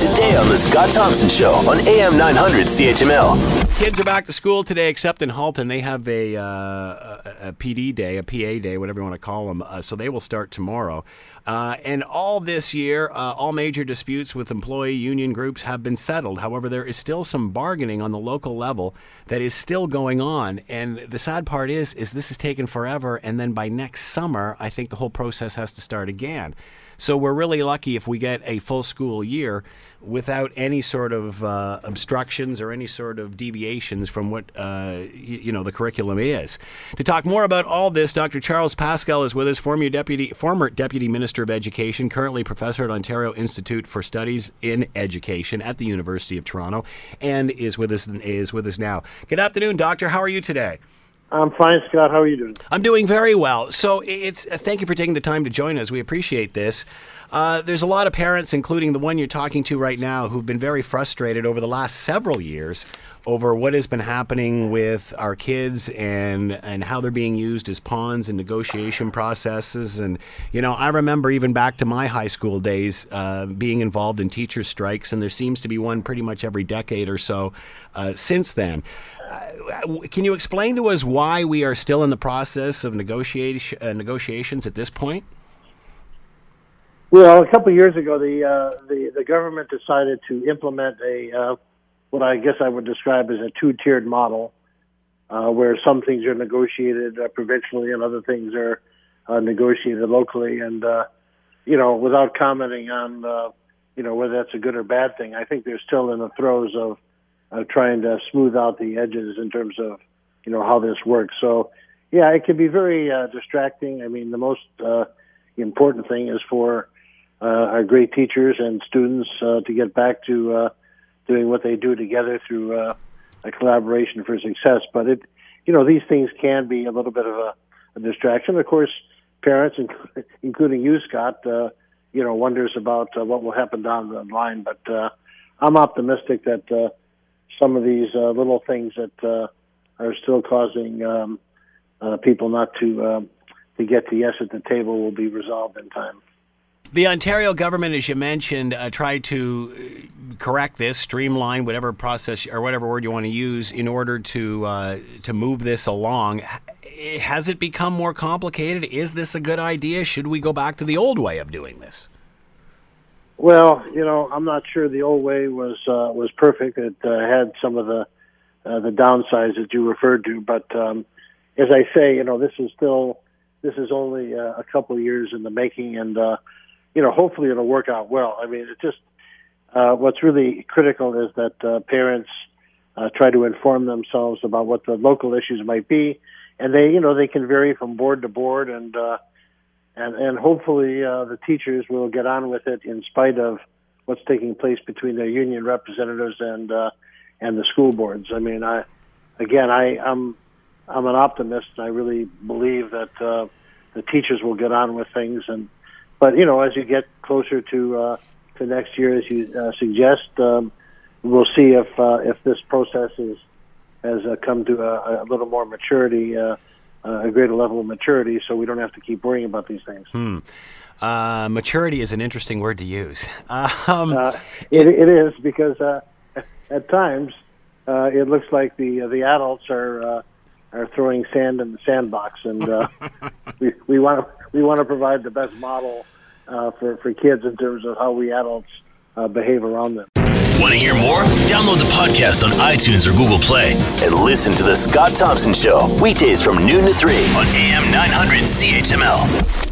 today on The Scott Thompson Show on AM 900 CHML. Kids are back to school today, except in Halton. They have a, uh, a, a PD day, a PA day, whatever you want to call them. Uh, so they will start tomorrow. Uh, and all this year, uh, all major disputes with employee union groups have been settled. However, there is still some bargaining on the local level that is still going on. And the sad part is, is this is taken forever. And then by next summer, I think the whole process has to start again. So we're really lucky if we get a full school year without any sort of uh, obstructions or any sort of deviations from what uh, y- you know the curriculum is. To talk more about all this, Dr. Charles Pascal is with us, former deputy former deputy minister of education, currently professor at Ontario Institute for Studies in Education at the University of Toronto, and is with us is with us now. Good afternoon, doctor. How are you today? I'm fine, Scott. How are you doing? I'm doing very well. So it's uh, thank you for taking the time to join us. We appreciate this. Uh, there's a lot of parents, including the one you're talking to right now, who've been very frustrated over the last several years over what has been happening with our kids and and how they're being used as pawns in negotiation processes. And you know, I remember even back to my high school days uh, being involved in teacher strikes, and there seems to be one pretty much every decade or so uh, since then. Uh, can you explain to us why we are still in the process of negotiation, uh, negotiations at this point? Well, a couple of years ago, the uh, the the government decided to implement a uh, what I guess I would describe as a two-tiered model, uh, where some things are negotiated uh, provincially and other things are uh, negotiated locally. And uh, you know, without commenting on you know whether that's a good or bad thing, I think they're still in the throes of trying to smooth out the edges in terms of you know how this works. So yeah, it can be very distracting. I mean, the most important thing is for our great teachers and students uh, to get back to uh, doing what they do together through uh, a collaboration for success. But it, you know, these things can be a little bit of a, a distraction. Of course, parents, inc- including you, Scott, uh, you know, wonders about uh, what will happen down the line. But uh, I'm optimistic that uh, some of these uh, little things that uh, are still causing um, uh, people not to um, to get to yes at the table will be resolved in time. The Ontario government, as you mentioned, uh, tried to uh, correct this, streamline whatever process or whatever word you want to use in order to uh, to move this along. Has it become more complicated? Is this a good idea? Should we go back to the old way of doing this? Well, you know, I'm not sure the old way was uh, was perfect. It uh, had some of the uh, the downsides that you referred to, but um, as I say, you know, this is still this is only a couple of years in the making, and you know, hopefully it'll work out well. I mean, it just uh, what's really critical is that uh, parents uh, try to inform themselves about what the local issues might be, and they, you know, they can vary from board to board, and uh, and and hopefully uh, the teachers will get on with it in spite of what's taking place between their union representatives and uh, and the school boards. I mean, I again, I I'm I'm an optimist. and I really believe that uh, the teachers will get on with things, and but you know, as you get closer to uh, to next year, as you uh, suggest, um, we'll see if uh, if this process is has uh, come to a, a little more maturity, uh, uh, a greater level of maturity, so we don't have to keep worrying about these things. Hmm. Uh, maturity is an interesting word to use. Um, Uh, it, it is because uh, at times uh, it looks like the the adults are uh, are throwing sand in the sandbox, and uh, we we want to we want to provide the best model uh, for for kids in terms of how we adults uh, behave around them. Want to hear more? Download the podcast on iTunes or Google Play and listen to The Scott Thompson Show weekdays from noon to 3 on AM 900 CHML.